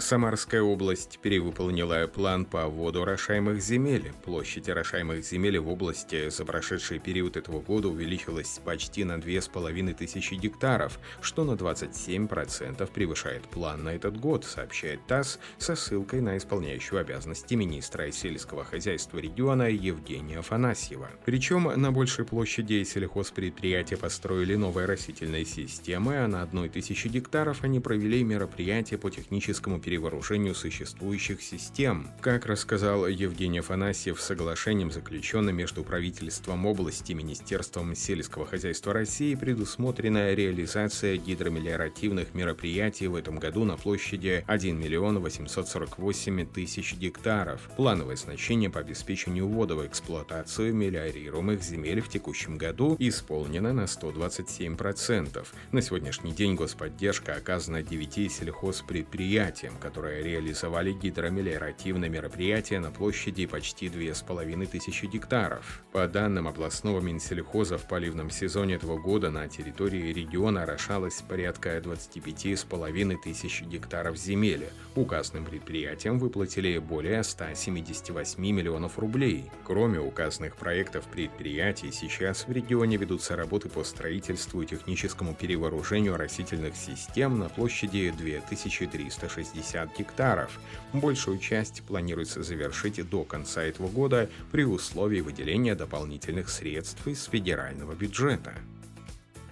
Самарская область перевыполнила план по вводу орошаемых земель. Площадь орошаемых земель в области за прошедший период этого года увеличилась почти на 2500 гектаров, что на 27% превышает план на этот год, сообщает ТАСС со ссылкой на исполняющую обязанности министра сельского хозяйства региона Евгения Афанасьева. Причем на большей площади сельхозпредприятия построили новые растительные системы, а на одной тысячи гектаров они провели мероприятия по техническому периоду перевооружению существующих систем. Как рассказал Евгений Афанасьев, соглашением, заключенным между правительством области и Министерством сельского хозяйства России, предусмотрена реализация гидромелиоративных мероприятий в этом году на площади 1 миллион 848 тысяч гектаров. Плановое значение по обеспечению ввода в эксплуатацию мелиорируемых земель в текущем году исполнено на 127%. На сегодняшний день господдержка оказана 9 сельхозпредприятиям, которые реализовали гидромелиоративное мероприятие на площади почти 2500 гектаров. По данным областного Минсельхоза, в поливном сезоне этого года на территории региона орошалось порядка 25,5 тысяч гектаров земли. Указанным предприятиям выплатили более 178 миллионов рублей. Кроме указанных проектов предприятий, сейчас в регионе ведутся работы по строительству и техническому перевооружению растительных систем на площади 2360 50 гектаров. Большую часть планируется завершить до конца этого года при условии выделения дополнительных средств из федерального бюджета.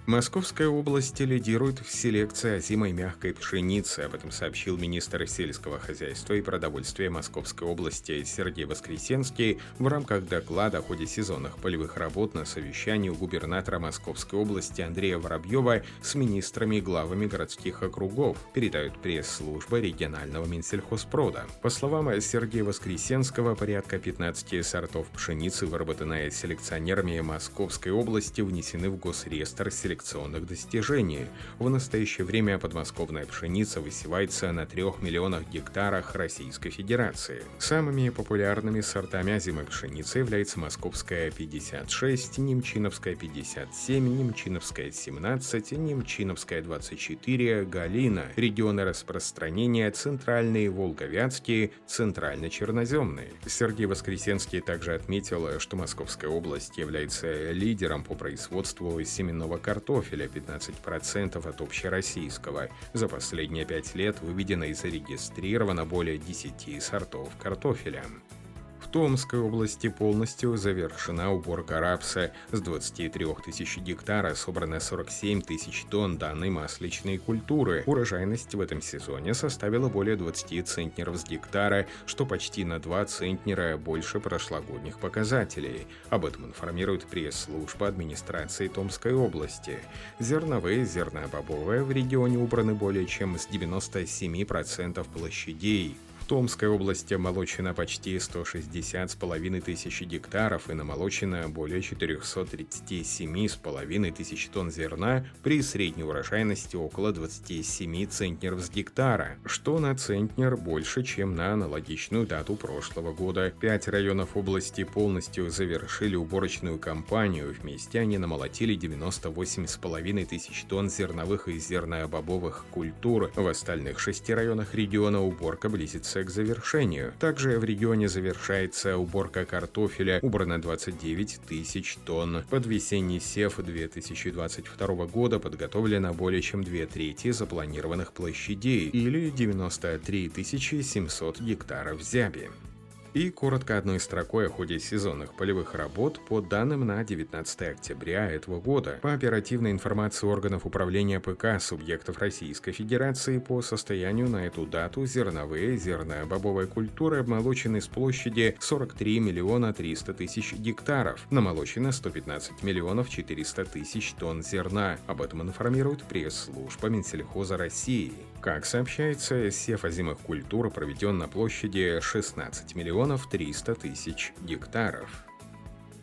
Московская область лидирует в селекции озимой мягкой пшеницы. Об этом сообщил министр сельского хозяйства и продовольствия Московской области Сергей Воскресенский в рамках доклада о ходе сезонных полевых работ на совещании у губернатора Московской области Андрея Воробьева с министрами и главами городских округов, передают пресс-служба регионального Минсельхозпрода. По словам Сергея Воскресенского, порядка 15 сортов пшеницы, выработанные селекционерами Московской области, внесены в госреестр селекционеров селекционных достижений. В настоящее время подмосковная пшеница высевается на 3 миллионах гектарах Российской Федерации. Самыми популярными сортами озимой пшеницы является московская 56, немчиновская 57, немчиновская 17, немчиновская 24, галина. Регионы распространения центральные, волговятские, центрально-черноземные. Сергей Воскресенский также отметил, что Московская область является лидером по производству семенного картофеля картофеля 15% от общероссийского. За последние пять лет выведено и зарегистрировано более 10 сортов картофеля. Томской области полностью завершена уборка рапса. С 23 тысяч гектара собрано 47 тысяч тонн данной масличной культуры. Урожайность в этом сезоне составила более 20 центнеров с гектара, что почти на 2 центнера больше прошлогодних показателей. Об этом информирует пресс-служба администрации Томской области. Зерновые, зернобобовые в регионе убраны более чем с 97% площадей. Томской области молочина почти 160 с половиной тысяч гектаров и намолочено более 437 с половиной тысяч тонн зерна при средней урожайности около 27 центнеров с гектара, что на центнер больше, чем на аналогичную дату прошлого года. Пять районов области полностью завершили уборочную кампанию. Вместе они намолотили 98 с половиной тысяч тонн зерновых и зернобобовых культур. В остальных шести районах региона уборка близится к завершению. Также в регионе завершается уборка картофеля, убрано 29 тысяч тонн. Под весенний сев 2022 года подготовлено более чем две трети запланированных площадей, или 93 700 гектаров зяби. И коротко одной строкой о ходе сезонных полевых работ по данным на 19 октября этого года. По оперативной информации органов управления ПК субъектов Российской Федерации по состоянию на эту дату зерновые, зерно-бобовая культура обмолочены с площади 43 миллиона 300 тысяч гектаров. Намолочено 115 миллионов 400 тысяч тонн зерна. Об этом информирует пресс-служба Минсельхоза России. Как сообщается, сев озимых культур проведен на площади 16 миллионов 300 тысяч гектаров.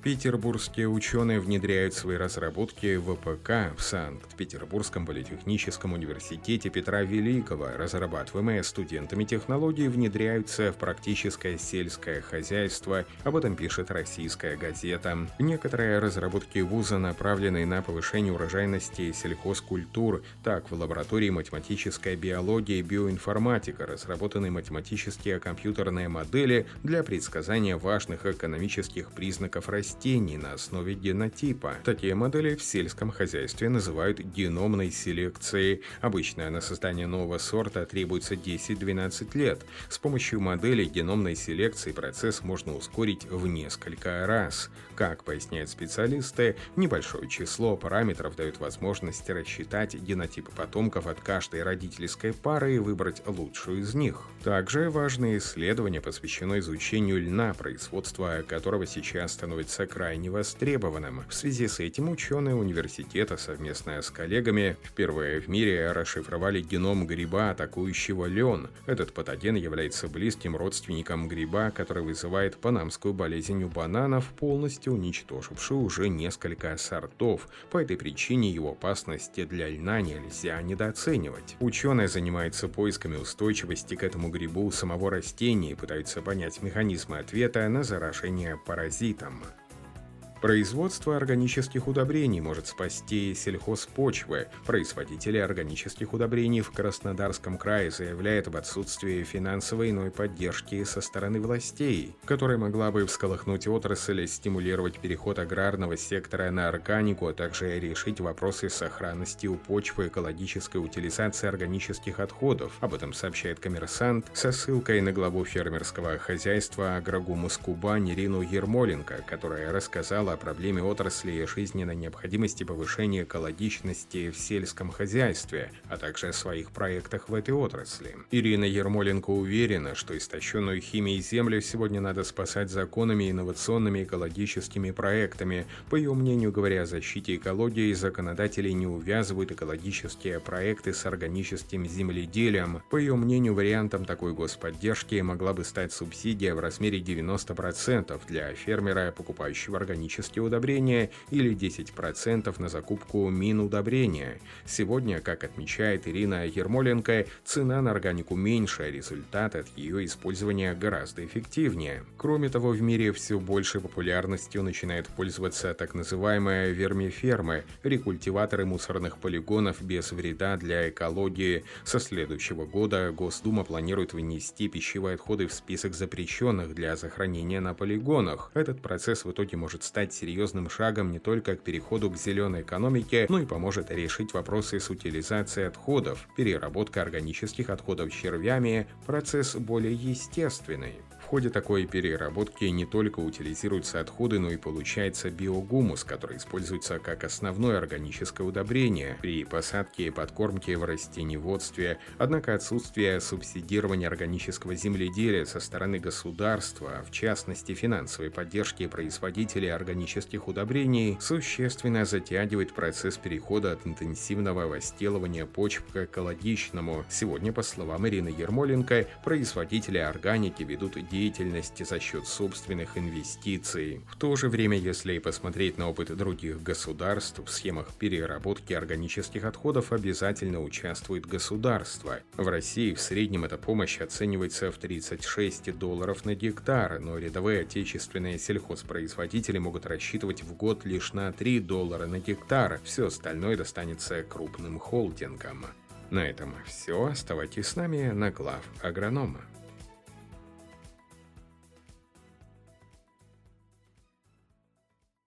Петербургские ученые внедряют свои разработки в ВПК в Санкт-Петербургском политехническом университете Петра Великого. Разрабатываемые студентами технологии внедряются в практическое сельское хозяйство. Об этом пишет российская газета. Некоторые разработки вуза направлены на повышение урожайности сельхозкультур. Так, в лаборатории математической биологии и биоинформатика разработаны математические компьютерные модели для предсказания важных экономических признаков растений растений на основе генотипа. Такие модели в сельском хозяйстве называют геномной селекцией. Обычно на создание нового сорта требуется 10-12 лет. С помощью модели геномной селекции процесс можно ускорить в несколько раз. Как поясняют специалисты, небольшое число параметров дает возможность рассчитать генотипы потомков от каждой родительской пары и выбрать лучшую из них. Также важные исследования посвящено изучению льна, производства которого сейчас становится крайне востребованным. В связи с этим ученые университета совместно с коллегами впервые в мире расшифровали геном гриба, атакующего лен. Этот патоген является близким родственником гриба, который вызывает панамскую болезнь у бананов, полностью уничтожившую уже несколько сортов. По этой причине его опасности для льна нельзя недооценивать. Ученые занимаются поисками устойчивости к этому грибу самого растения и пытаются понять механизмы ответа на заражение паразитом. Производство органических удобрений может спасти сельхозпочвы. Производители органических удобрений в Краснодарском крае заявляют об отсутствии финансовой иной поддержки со стороны властей, которая могла бы всколыхнуть отрасль, стимулировать переход аграрного сектора на органику, а также решить вопросы сохранности у почвы, экологической утилизации органических отходов. Об этом сообщает коммерсант со ссылкой на главу фермерского хозяйства Агрогумус Кубань Ирину Ермоленко, которая рассказала рассказала о проблеме отрасли и жизненной необходимости повышения экологичности в сельском хозяйстве, а также о своих проектах в этой отрасли. Ирина Ермоленко уверена, что истощенную химией землю сегодня надо спасать законами, инновационными экологическими проектами. По ее мнению, говоря о защите экологии, законодатели не увязывают экологические проекты с органическим земледелием. По ее мнению, вариантом такой господдержки могла бы стать субсидия в размере 90% для фермера, покупающего органические органические удобрения или 10% на закупку мин удобрения. Сегодня, как отмечает Ирина Ермоленко, цена на органику меньше, а результат от ее использования гораздо эффективнее. Кроме того, в мире все большей популярностью начинают пользоваться так называемые вермифермы, рекультиваторы мусорных полигонов без вреда для экологии. Со следующего года Госдума планирует внести пищевые отходы в список запрещенных для захоронения на полигонах. Этот процесс в итоге может стать стать серьезным шагом не только к переходу к зеленой экономике, но и поможет решить вопросы с утилизацией отходов, переработка органических отходов червями, процесс более естественный. В ходе такой переработки не только утилизируются отходы, но и получается биогумус, который используется как основное органическое удобрение при посадке и подкормке в растениеводстве. Однако отсутствие субсидирования органического земледелия со стороны государства, в частности финансовой поддержки производителей органических удобрений, существенно затягивает процесс перехода от интенсивного возделывания почв к экологичному. Сегодня, по словам Ирины Ермоленко, производители органики ведут деятельности за счет собственных инвестиций. В то же время, если посмотреть на опыт других государств, в схемах переработки органических отходов обязательно участвует государство. В России в среднем эта помощь оценивается в 36 долларов на гектар, но рядовые отечественные сельхозпроизводители могут рассчитывать в год лишь на 3 доллара на гектар, все остальное достанется крупным холдингам. На этом все. Оставайтесь с нами на глав агронома.